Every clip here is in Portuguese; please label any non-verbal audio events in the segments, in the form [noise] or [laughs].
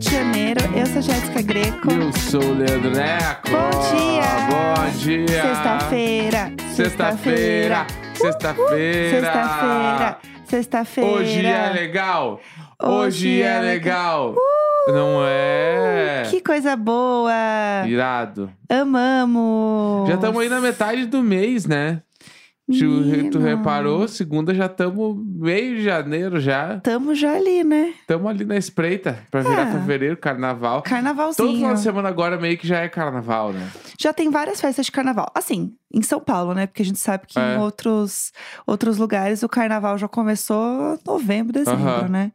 de janeiro. Eu sou Jéssica Greco. Eu sou o Leandro Neco. Bom dia! Bom dia! Sexta-feira. Sexta-feira! Sexta-feira! Sexta-feira. Sexta-feira. Hoje é legal! Hoje, Hoje é é legal! Não é? Que coisa boa! Irado. Amamos! Já estamos aí na metade do mês, né? Tu, tu reparou? Segunda já estamos meio de janeiro já. Tamo já ali, né? Estamos ali na espreita pra virar É. fevereiro, carnaval. Todo Carnavalzinho. final de semana agora meio que já é carnaval, né? Já tem várias festas de carnaval. Assim, em São Paulo, né? Porque a gente sabe que É. em outros, outros lugares o carnaval já começou em novembro, dezembro, né?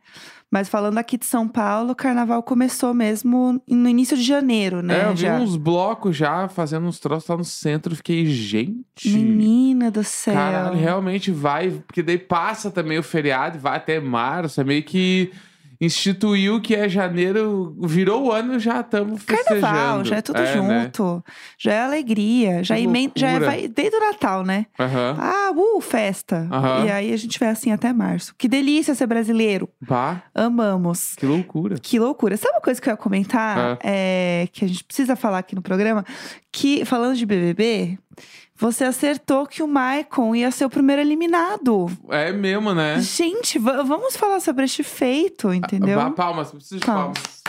Mas falando aqui de São Paulo, o carnaval começou mesmo no início de janeiro, né? é, eu vi já. uns blocos já fazendo uns troços lá no centro. Fiquei, gente. Menina do céu. Caralho, realmente vai. Porque daí passa também o feriado vai até março. É meio que instituiu que é janeiro, virou o ano já estamos festejando. Carnaval, já é tudo né? junto. Já é alegria. Já, Que emen- já é, vai desde o Natal, né? Aham. Ah, uh, festa. Aham. E aí a gente vai assim até março. Que delícia ser brasileiro. Amamos. que loucura. Que loucura. Sabe uma coisa que eu ia comentar? É, que a gente precisa falar aqui no programa? Que, falando de BBB, você acertou que o Maicon ia ser o primeiro eliminado. É mesmo, né? Gente, va- vamos falar sobre este feito, entendeu? Ba- Palmas, preciso de Palmas. palmas.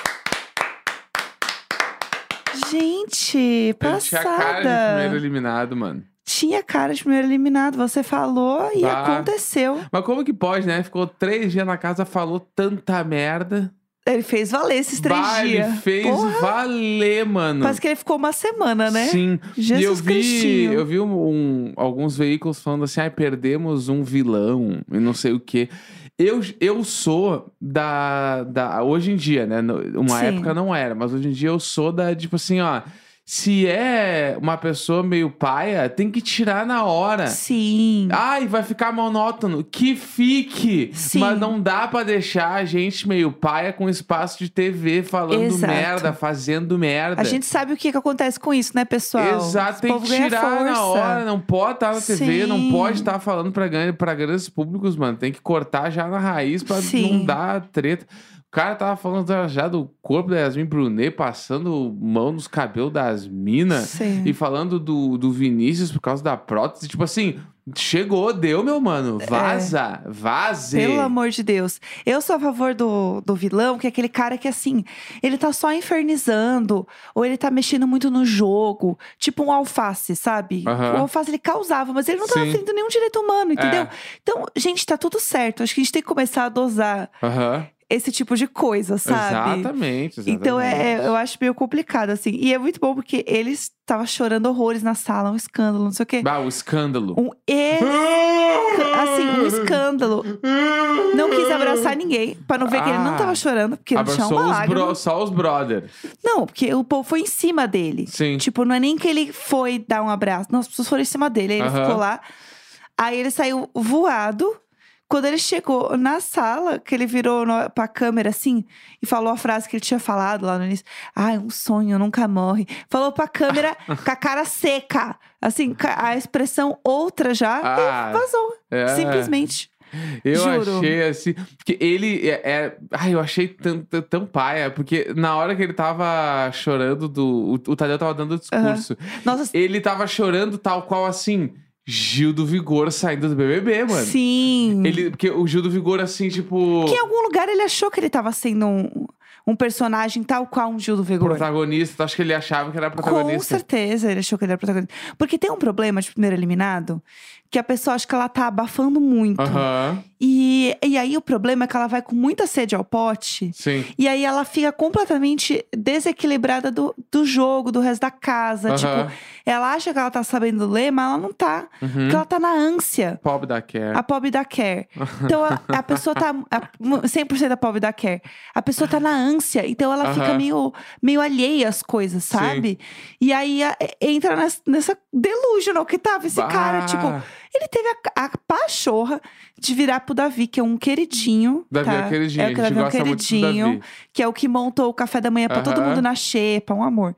Gente, passada. tinha cara de primeiro eliminado, mano. Tinha cara de primeiro eliminado. Você falou e Bah. aconteceu. Mas como que pode, né? Ficou três dias na casa, falou tanta merda. Ele fez valer esses três Bah, dias. Ele fez Porra, valer, mano. Parece que ele ficou uma semana, né? Sim. Jesus e eu vi, Cristinho. eu vi um- um- alguns veículos falando assim, ai, perdemos um vilão e não sei o quê. Eu, eu sou da, da. Hoje em dia, né? Uma Sim. época não era, mas hoje em dia eu sou da, tipo assim, ó. Se é uma pessoa meio paia, tem que tirar na hora. Sim. Ai, vai ficar monótono. Que fique! Sim. Mas não dá pra deixar a gente meio paia com espaço de TV falando Exato. merda, fazendo merda. A gente sabe o que, que acontece com isso, né, pessoal? Exato, tem que tirar na hora. Não pode estar na TV, não Sim. pode estar falando pra grandes públicos, mano. Tem que cortar já na raiz pra Sim. não dar treta. O cara tava falando já- do corpo da Yasmin Brunet, passando mão nos cabelos das minas. E falando do, do Vinícius por causa da prótese. Tipo assim, chegou, deu, meu mano. Vaza, vaze. É. Pelo amor de Deus. Eu sou a favor do, do vilão, que é aquele cara que, assim, ele tá só infernizando, ou ele tá mexendo muito no jogo. Tipo um alface, sabe? Aham. O alface ele causava, mas ele não tava ferindo nenhum direito humano, entendeu? É. Então, gente, tá tudo certo. Acho que a gente tem que começar a dosar Aham. Esse tipo de coisa, sabe? Exatamente, exatamente. Então é, é- eu acho meio complicado, assim. E é muito bom porque ele estava chorando horrores na sala, um escândalo, não sei o quê. Bah, o escândalo. Um e... [laughs] assim, um escândalo. Não quis abraçar ninguém, pra não ver que ele não Ah. tava chorando, porque não tinha Abraçou uma lágrima. bro- só os brother. Não, porque o povo foi em cima dele. Sim. Tipo, não é nem que ele foi dar um abraço. Não, as pessoas foram em cima dele. Aí ele Aham. ficou lá. Aí ele saiu voado. Quando ele chegou na sala, que ele virou no, pra câmera assim e falou a frase que ele tinha falado lá no início. Ai, um sonho nunca morre. Falou pra câmera [laughs] com a cara seca. Assim, a expressão outra já. Ah, e vazou. é. Simplesmente. Eu Juro. achei assim. Porque ele é. é- ai, eu achei tão, tão, tão paia. Porque na hora que ele tava chorando do. O, o Tadeu tava dando o discurso. Nossa, Ele tava chorando tal qual assim. Gil do Vigor saindo do BBB, mano. sim. Ele, porque o Gil do Vigor, assim, tipo. Que em algum lugar ele achou que ele tava sendo um, um personagem tal qual um Gil do Vigor. Protagonista, acho que ele achava que era Com protagonista. certeza, ele achou que ele era protagonista. Porque tem um problema de primeiro eliminado, que a pessoa acha que ela tá abafando muito. Aham, E, e aí o problema é que ela vai com muita sede ao pote. sim. E aí ela fica completamente desequilibrada do, do jogo, do resto da casa. Aham. Tipo, ela acha que ela tá sabendo ler, mas ela não tá. Uhum. Porque ela tá na ânsia. Pobre da Care. A pobre da care. Então a, a pessoa tá. A, 100% da pobre da care. A pessoa tá na ânsia. Então ela fica Aham. meio, meio alheia às coisas, sabe? E aí a- entra nessa, nessa delusional que tava esse cara. Bah. Tipo, ele teve a, a pachorra de virar pro Davi, que é um queridinho. Davi tá? é queridinho, É a o que Davi é um queridinho. Que é o que montou o café da manhã pra todo Aham. mundo na xepa, um amor.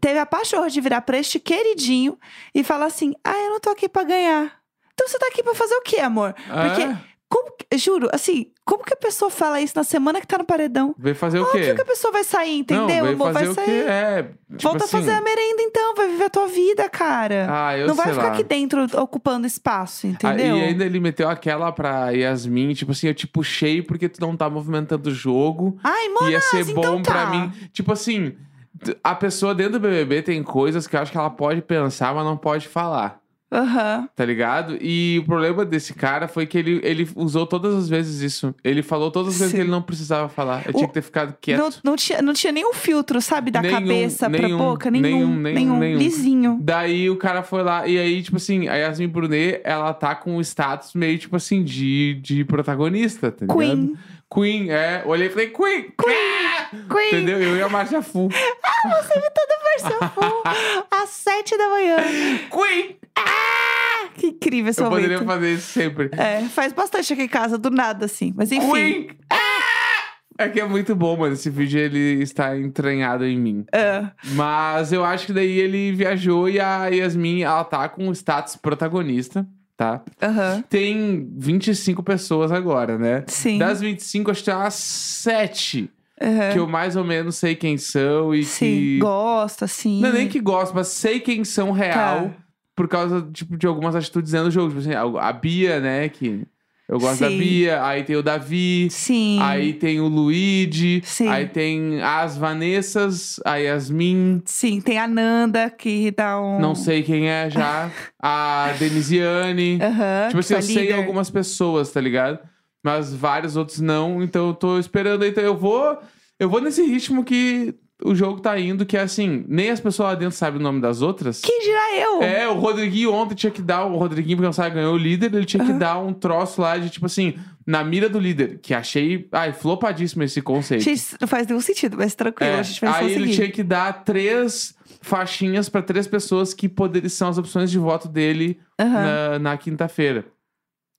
Teve a pachorra de virar pra este queridinho e falar assim: Ah, eu não tô aqui pra ganhar. Então você tá aqui pra fazer o quê, amor? Porque É? Como que- juro, assim, como que a pessoa fala isso na semana que tá no paredão? Veio fazer o quê? Óbvio que a pessoa vai sair, entendeu? Não, amor? vai o sair. quê? É, tipo Volta assim, a fazer a merenda então, vai viver a tua vida, cara. Ah, eu não vai sei ficar lá. aqui dentro ocupando espaço, Ah, entendeu? E ainda ele meteu aquela pra Yasmin, tipo assim, eu te puxei porque tu não tá movimentando o jogo. Ai, Monas, ia ser bom então tá. pra mim. Tipo assim, a pessoa dentro do BBB tem coisas que eu acho que ela pode pensar, mas não pode falar. Aham. Tá ligado? E o problema desse cara foi que ele, ele usou todas as vezes isso. Ele falou todas as vezes Sim. que ele não precisava falar. Eu O- tinha que ter ficado quieto. Não, não, tinha, não tinha nenhum filtro, sabe? Da Nenhum, cabeça pra nenhum, boca. nenhum, Nenhum. nenhum, nenhum. Lisinho. Daí o cara foi lá, e aí, tipo assim, a Yasmin Brunet, ela tá com um status meio, tipo assim, de, de protagonista, tá ligado? Queen. Queen, é. Olhei e falei, Queen! Queen! Queen. Entendeu? Eu e a Marcia Fu. Versão full, às sete da manhã. Queen! Que incrível esse Eu poderia momento. fazer isso sempre. É, faz bastante aqui em casa, do nada, assim. Mas enfim. Queen! É que é muito bom, mano. Esse vídeo ele está entranhado em mim. É. Mas eu acho que daí ele viajou e a Yasmin, ela tá com status protagonista, tá? Aham. Tem 25 pessoas agora, né? Sim. Das 25, acho que tem umas 7 aham. que eu mais ou menos sei quem são e Sim, que. gosta, sim. Não é nem que gosto, mas sei quem são real Tá. por causa tipo, de algumas atitudes dentro do jogo. Tipo assim, a Bia, né? Que eu gosto da Sim. Bia. Aí tem o Davi. Sim. Aí tem o Luigi. Sim. Aí tem as Vanessas, a Yasmin. Sim, tem a Nanda que dá um. Não sei quem é já. [laughs] a Denisiane. Aham. Tipo assim, eu sei líder. algumas pessoas, tá ligado? Mas vários outros não, então eu tô esperando. Então eu vou. Eu vou nesse ritmo que o jogo tá indo, que é assim, nem as pessoas lá dentro sabem o nome das outras. Quem dirá eu? É, o Rodriguinho ontem tinha que dar. O Rodriguinho, porque não sabe, ganhou o líder, ele tinha que dar um troço lá de tipo assim, na mira do líder. Que achei. Ai, flopadíssimo esse conceito. Gente, não faz nenhum sentido, mas tranquilo, É, a gente vai aí conseguir. ele tinha que dar três faixinhas pra três pessoas que poder, são as opções de voto dele Aham. na, na quinta-feira.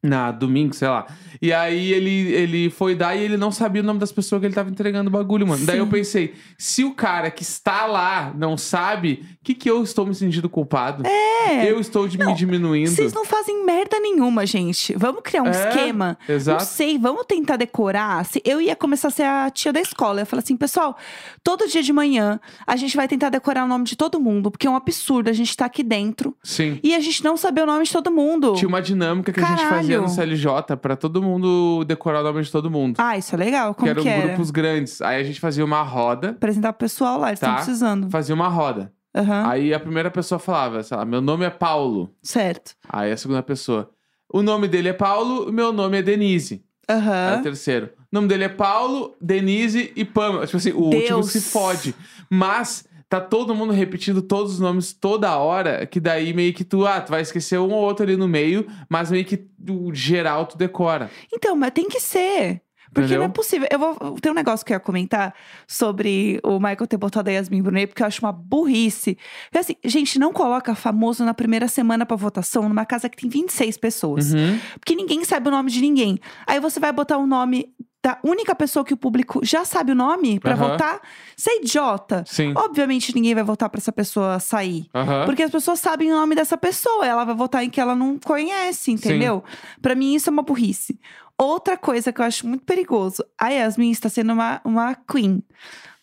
Na domingo, sei lá. E aí ele, ele foi dar e ele não sabia o nome das pessoas que ele tava entregando o bagulho, mano. Daí eu Sim. pensei, se o cara que está lá não sabe, o que que eu estou me sentindo culpado? É. Eu estou de- me diminuindo. Vocês não fazem merda nenhuma, gente. Vamos criar um É, esquema. Não Exato. sei, vamos tentar decorar. Se- Eu ia começar a ser a tia da escola. Eu falar assim, pessoal, todo dia de manhã a gente vai tentar decorar o nome de todo mundo, porque é um absurdo a gente tá aqui dentro Sim. e a gente não saber o nome de todo mundo. Tinha uma dinâmica que a gente fazia No CLJ pra todo mundo decorar o nome de todo mundo. Ah, isso é legal. que Como eram que era? grupos grandes. Aí a gente fazia uma roda, Apresentar pro pessoal lá, eles estão Tá. precisando. fazia uma roda. Aham. Aí a primeira pessoa falava, sei lá, meu nome é Paulo. Certo. Aí a segunda pessoa, o nome dele é Paulo, o meu nome é Denise. Aí o terceiro, o nome dele é Paulo, Denise e Pamela. Tipo assim, o último Deus. se fode. Mas tá todo mundo repetindo todos os nomes toda hora, que daí meio que tu, ah, tu vai esquecer um ou outro ali no meio, mas meio que o geral tu decora. Então, mas tem que ser. Porque Entendeu? não é possível. Eu vou. Tem um negócio que eu ia comentar sobre o Michael ter botado a Yasmin Brunet, porque eu acho uma burrice. Porque assim, gente, não coloca famoso na primeira semana pra votação numa casa que tem 26 pessoas. Uhum. Porque ninguém sabe o nome de ninguém. Aí você vai botar o nome da única pessoa que o público já sabe o nome pra Aham. votar. Você é idiota. Sim. Obviamente ninguém vai votar pra essa pessoa sair. Aham. Porque as pessoas sabem o nome dessa pessoa, ela vai votar em que ela não conhece, entendeu? Pra mim isso é uma burrice. Outra coisa que eu acho muito perigoso, a Yasmin está sendo uma, uma queen.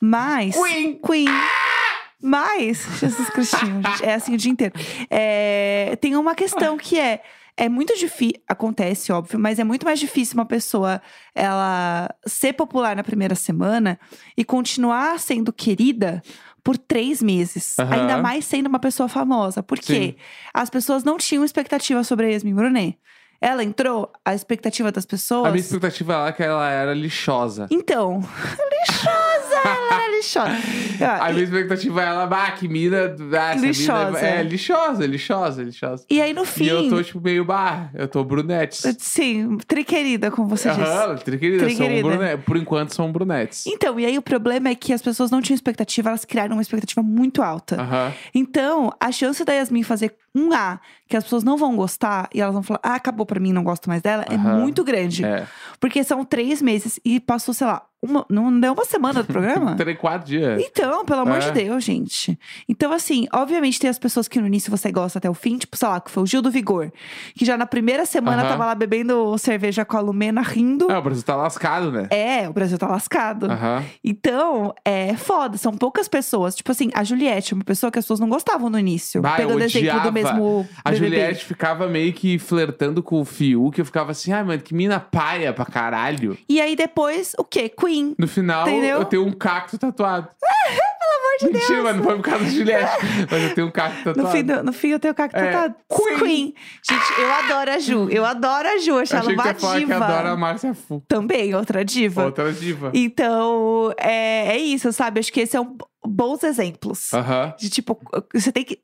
Mas. Queen! Queen. Mas, Jesus Cristinho, é assim o dia inteiro. É, tem uma questão que é. É muito difícil, acontece, óbvio, mas é muito mais difícil uma pessoa ela ser popular na primeira semana e continuar sendo querida por três meses. Aham. Ainda mais sendo uma pessoa famosa. Por quê? As pessoas não tinham expectativa sobre a Yasmin Brunet. Ela entrou, a expectativa das pessoas. A minha expectativa lá é que ela era lixosa. Então, [laughs] lixosa, ela era lixosa. [laughs] Ah, A minha expectativa é ela, bah, que mina. Ah, Lixosa. É, é lixosa, lixosa, lixosa. E aí, no fim. E eu tô, tipo, meio, bah, eu tô brunetes. Sim, triquerida, como você disse. Aham, triquerida, são Triquerida. brunetes. Por enquanto são brunetes. Então, e aí o problema é que as pessoas não tinham expectativa, elas criaram uma expectativa muito alta. Aham. Então, a chance da Yasmin fazer um A que as pessoas não vão gostar e elas vão falar, ah, acabou pra mim, não gosto mais dela, é Aham. muito grande. É. Porque são três meses e passou, sei lá, uma, não deu uma semana do programa? [laughs] Três, quatro dias. Então, pelo amor É. de Deus, gente. Então, assim, obviamente tem as pessoas que no início você gosta até o fim, tipo, sei lá, que foi o Gil do Vigor. Que já na primeira semana tava lá bebendo cerveja com a Lumena rindo. É, o Brasil tá lascado, né? É, o Brasil tá lascado. Então, é foda. São poucas pessoas. Tipo assim, a Juliette é uma pessoa que as pessoas não gostavam no início. Bah, pegando exemplo do mesmo A BBB. Juliette ficava meio que flertando com o Fiuk. Eu ficava assim, ai, mano, que mina paia pra caralho. E aí depois, o quê? Queen. No final, Entendeu? eu tenho um cacto tatuado. [laughs] Pelo amor de Mentira, Deus. mano, não foi por causa da Juliette. [laughs] mas eu tenho um cacto tatuado. No fim, do- no fim, eu tenho o cacto É, tatuado. Queen. Gente, eu adoro a Ju. Eu adoro a Ju. Achei ela uma falar que diva. adora a Márcia Fu. Também, outra diva. Outra diva. Então, é, é isso, sabe? Acho que esses são bons exemplos. Aham. De tipo, você tem que.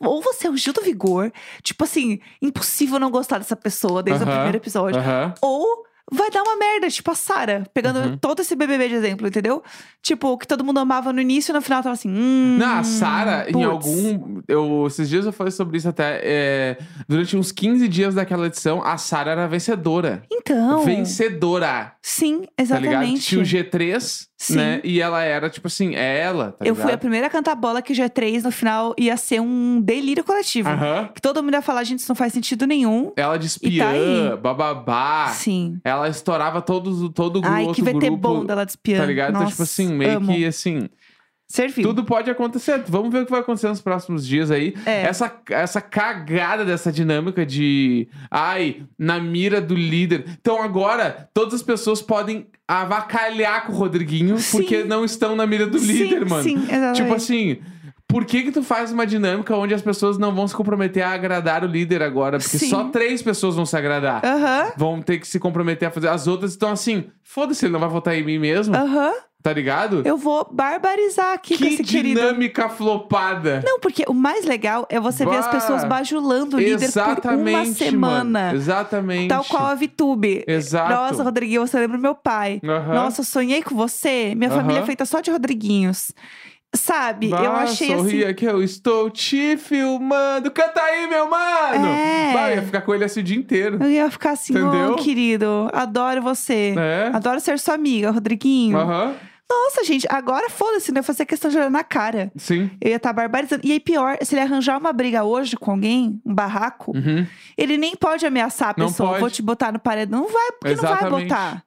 Ou, você é o Gil do Vigor, tipo assim, impossível não gostar dessa pessoa desde o Aham, primeiro episódio. Aham. Ou vai dar uma merda, tipo a Sarah, pegando Uhum. todo esse BBB de exemplo, entendeu? Tipo, que todo mundo amava no início e no final tava assim. Hum, Não, a Sarah, em algum. Eu, esses dias eu falei sobre isso até. é, durante uns 15 dias daquela edição, a Sarah era vencedora. Então. Vencedora. Sim, Tá ligado? exatamente. Tinha o G3, Sim. né? E ela era, tipo assim, é ela, tá Eu fui a ligado? primeira a cantar bola que o G3 no final ia ser um delírio coletivo. Que todo mundo ia falar, gente, isso não faz sentido nenhum. Ela de E espiã, tá bababá. Sim. Ela estourava todos, todo o grupo. Ai, que VT grupo, bom dela de espiã. Tá ligado? então, tipo Nossa, assim, meio amo. que assim. Serviu. Tudo pode acontecer. Vamos ver o que vai acontecer nos próximos dias aí. É. Essa, essa cagada dessa dinâmica de. Ai, na mira do líder. Então agora, todas as pessoas podem avacalhar com o Rodriguinho Sim. porque não estão na mira do sim, líder, mano. Sim, exatamente. Tipo assim. Por que que tu faz uma dinâmica onde as pessoas não vão se comprometer a agradar o líder agora? Porque Sim. só três pessoas vão se agradar. Vão ter que se comprometer a fazer. As outras estão assim, foda-se, ele não vai votar em mim mesmo, aham. Tá ligado? Eu vou barbarizar aqui com que esse querido. dinâmica flopada. Não, porque o mais legal é você ver as Bah. pessoas bajulando o líder por Exatamente, uma semana. Mano. Exatamente. Tal qual a Vitube. Exato. Nossa, Rodriguinho, você lembra meu pai. Nossa, eu sonhei com você. Minha família é feita só de Rodriguinhos. Sabe? eu Bah, achei sorria assim. que eu estou te filmando. Canta aí, meu mano! É. Bah, eu ia ficar com ele assim o dia inteiro. Eu ia ficar assim, Entendeu? querido, adoro você. É. Adoro ser sua amiga, Rodriguinho. Aham. Nossa, gente, agora foda-se, não ia fazer questão de olhar na cara. Sim. Eu ia estar barbarizando. E aí, pior, se ele arranjar uma briga hoje com alguém, um barraco, Uhum. ele nem pode ameaçar a Não pessoa. pode. Vou te botar no paredão. Não vai, porque não vai Exatamente. botar.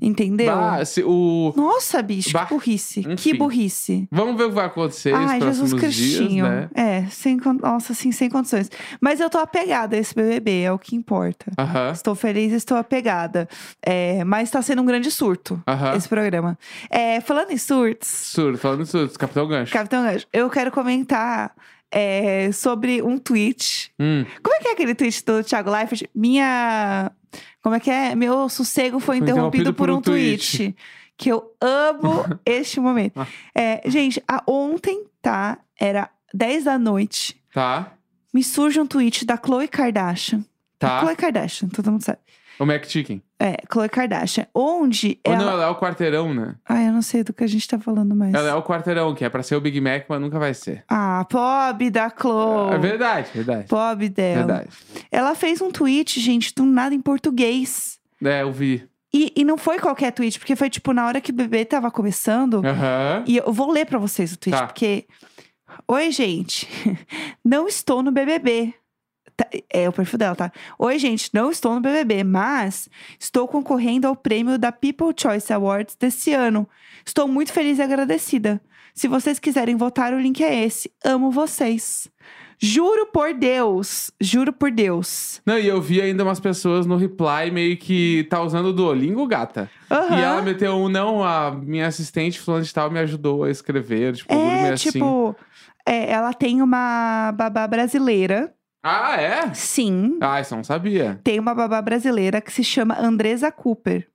Entendeu? Se o... Nossa, bicho, Bah. que burrice. Enfim. Que burrice. Vamos ver o que vai acontecer Ai, Jesus próximos dias, Cristinho. né? É, sem, nossa, assim, sem condições. Mas eu tô apegada a esse BBB, é o que importa. Aham. Estou feliz, estou apegada. É, mas tá sendo um grande surto, Aham. esse programa. É, falando em surtos, Surdo, falando isso, Capitão Gancho. Capitão Gancho, eu quero comentar é, sobre um tweet. Hum. Como é que é aquele tweet do Thiago Leifert? Minha. Como é que é? Meu sossego foi Foi interrompido, interrompido por, um um tweet. tweet. Que eu amo [laughs] este momento. Ah. É, gente, a, ontem, tá? Era 10 da noite. Tá, Me surge um tweet da Khloe Kardashian. tá. Khloe Kardashian, todo mundo sabe. O Mac Chicken. É, Khloe Kardashian. Onde Ou ela. não, ela é o quarteirão, né? Ai, eu não sei do que a gente tá falando mais. Ela é o quarteirão, que é pra ser o Big Mac, mas nunca vai ser. Ah, pobre da Khloe. É verdade, verdade. Pobre dela. Verdade. Ela fez um tweet, gente, do nada em português. É, eu vi. E, e não foi qualquer tweet, porque foi tipo na hora que o bebê tava começando. Aham. E eu vou ler pra vocês o tweet, Tá. porque. Oi, gente. [laughs] Não estou no BBB. Tá, É o perfil dela, tá? Oi, gente, não estou no BBB, mas estou concorrendo ao prêmio da People Choice Awards desse ano. Estou muito feliz e agradecida. Se vocês quiserem votar, o link é esse. Amo vocês. Juro por Deus. Juro por Deus. Não, e eu vi ainda umas pessoas no reply meio que tá usando o Duolingo, gata. Aham. E ela meteu um, não, a minha assistente fulano de tal me ajudou a escrever. Tipo, É, meio assim. tipo, é, ela tem uma babá brasileira. Ah, é? Sim. Ah, isso eu não sabia. Tem uma babá brasileira que se chama Andresa Cooper.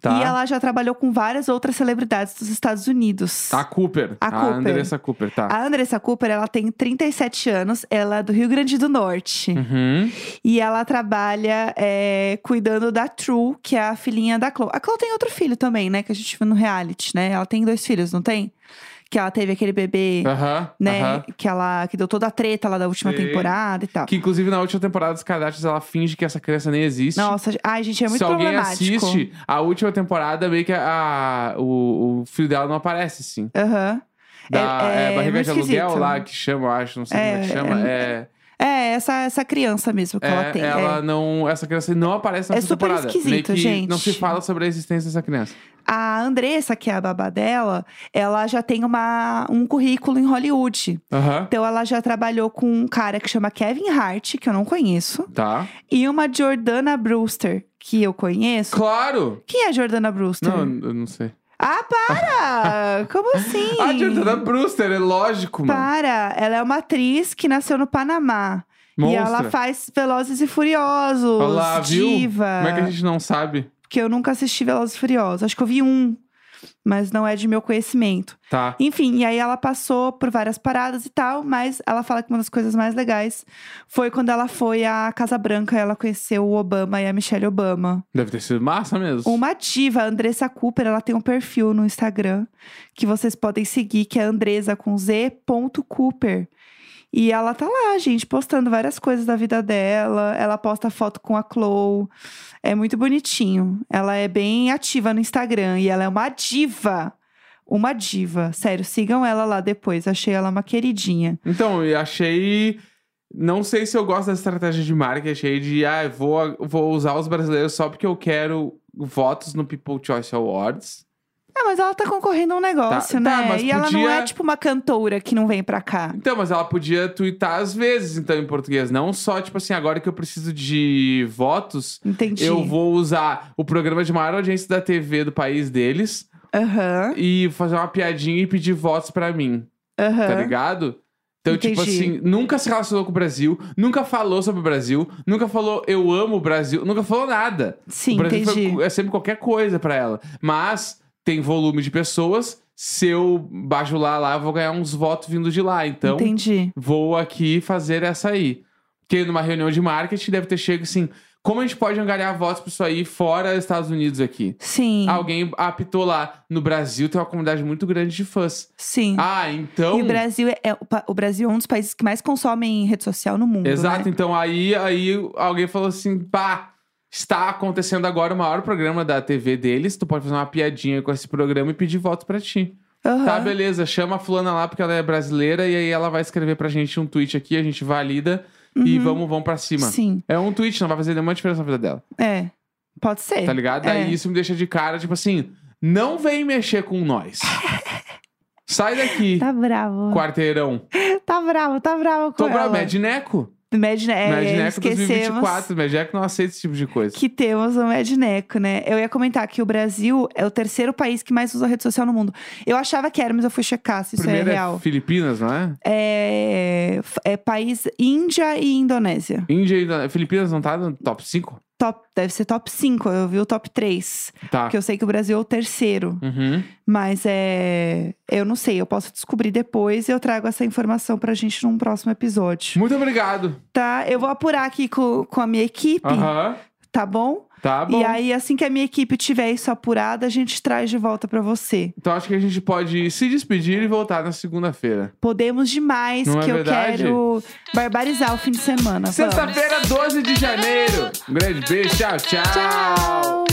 Tá. E ela já trabalhou com várias outras celebridades dos Estados Unidos. A Cooper. A Cooper. Andressa Cooper, tá. A Andressa Cooper, ela tem 37 anos, ela é do Rio Grande do Norte. Uhum. E ela trabalha é, cuidando da True, que é a filhinha da Chloe. A Chloe tem outro filho também, né? Que a gente viu no reality, né? Ela tem dois filhos, não tem? Que ela teve aquele bebê, Aham. né? aham. Que ela que deu toda a treta lá da última Sim. temporada e tal. Que inclusive na última temporada dos Kardashians ela finge que essa criança nem existe. Nossa, ai, gente, é muito Se alguém problemático. assiste, a última temporada, meio que a, o, o filho dela não aparece, sim. Aham. Da, É- é, é barriga de aluguel lá, que chama, eu acho, não sei como é que É, chama. É, É, essa, essa criança mesmo que é, ela tem. é. ela não. Essa criança não aparece na É super temporada. esquisito, meio gente. não se fala sobre a existência dessa criança. A Andressa, que é a babá dela, ela já tem uma, um currículo em Hollywood. Então ela já trabalhou com um cara que chama Kevin Hart, que eu não conheço, Tá. e uma Jordana Brewster, que eu conheço. Claro! Quem é a Jordana Brewster? Não, eu não sei. Ah, para! [laughs] Como assim? A Jordana Brewster, é lógico, mano. Para! Ela é uma atriz que nasceu no Panamá. E ela Monstra. faz Velozes e Furiosos, Olha lá, viu? Diva. Como é que a gente não sabe? Porque eu nunca assisti Velozes e Furiosos. Acho que eu vi um, mas não é de meu conhecimento. Tá. Enfim, e aí ela passou por várias paradas e tal, mas ela fala que uma das coisas mais legais foi quando ela foi à Casa Branca, ela conheceu o Obama e a Michelle Obama. Deve ter sido massa mesmo. Uma diva, a Andressa Cooper, ela tem um perfil no Instagram que vocês podem seguir, que é Andresa com Z Cooper. E ela tá lá, gente, postando várias coisas da vida dela. Ela posta foto com a Chloe. É muito bonitinho. Ela é bem ativa no Instagram e ela é uma diva. Uma diva. Sério, sigam ela lá depois. Achei ela uma queridinha. Então, eu achei. Não sei se eu gosto dessa estratégia de marketing. Achei de, ah, vou, vou usar os brasileiros só porque eu quero votos no People Choice Awards. Ah, mas ela tá concorrendo a um negócio, Tá, né? tá, mas e ela não podia- é tipo uma cantora que não vem pra cá. Então, mas ela podia twittar às vezes, então, em português. Não só, tipo assim, agora que eu preciso de votos, Entendi. eu vou usar o programa de maior audiência da TV do país deles Aham, e fazer uma piadinha e pedir votos pra mim. aham. Tá ligado? Então, tipo Entendi. assim, nunca se relacionou com o Brasil, nunca falou sobre o Brasil, nunca falou eu amo o Brasil, nunca falou nada. Sim, o Brasil entendi. foi- é sempre qualquer coisa pra ela. Mas tem volume de pessoas, se eu bajular lá, eu vou ganhar uns votos vindo de lá. Então, Entendi. vou aqui fazer essa aí. Porque numa reunião de marketing deve ter chego assim, como a gente pode angariar votos pra isso aí fora dos Estados Unidos aqui? Sim, Alguém apitou lá. No Brasil tem uma comunidade muito grande de fãs. sim. Ah, então... E o Brasil é, é- o, Brasil é um dos países que mais consomem rede social no mundo. Exato, né? então aí, aí alguém falou assim, pá, está acontecendo agora o maior programa da TV deles, tu pode fazer uma piadinha com esse programa e pedir votos pra ti. Aham. Tá, beleza, chama a fulana lá porque ela é brasileira e aí ela vai escrever pra gente um tweet aqui, a gente valida e vamos, vamos pra cima. Uhum. Sim, É um tweet, não vai fazer nenhuma diferença na vida dela, é. Pode ser. tá ligado? É. Aí isso me deixa de cara, tipo assim, não vem mexer com nós. [laughs] Sai daqui, Tá bravo. quarteirão. Tá bravo, tá bravo com Tô bravo, ela. Medneco. É, Medneco esquecemos 2024. Medneco não aceita esse tipo de coisa. que temos o Medneco, né? Eu ia comentar que o Brasil é o terceiro país que mais usa rede social no mundo. Eu achava que era, mas eu fui checar se isso Primeiro é é real. Filipinas, não é? É, é país Índia e Indonésia. Índia e Indone- Filipinas não tá no top 5? Top, deve ser top 5, eu vi o top 3. Tá. Porque eu sei que o Brasil é o terceiro. Uhum. Mas é. Eu não sei, eu posso descobrir depois e eu trago essa informação pra gente num próximo episódio. Muito obrigado. Tá? Eu vou apurar aqui com, com a minha equipe, Aham. tá bom? Tá bom. E aí, assim que a minha equipe tiver isso apurado, a gente traz de volta pra você. Então acho que a gente pode se despedir e voltar na segunda-feira. Podemos demais, Não é que eu verdade? quero barbarizar o fim de semana. Sexta-feira, 12 de janeiro. Um grande beijo. Tchau, tchau. Tchau!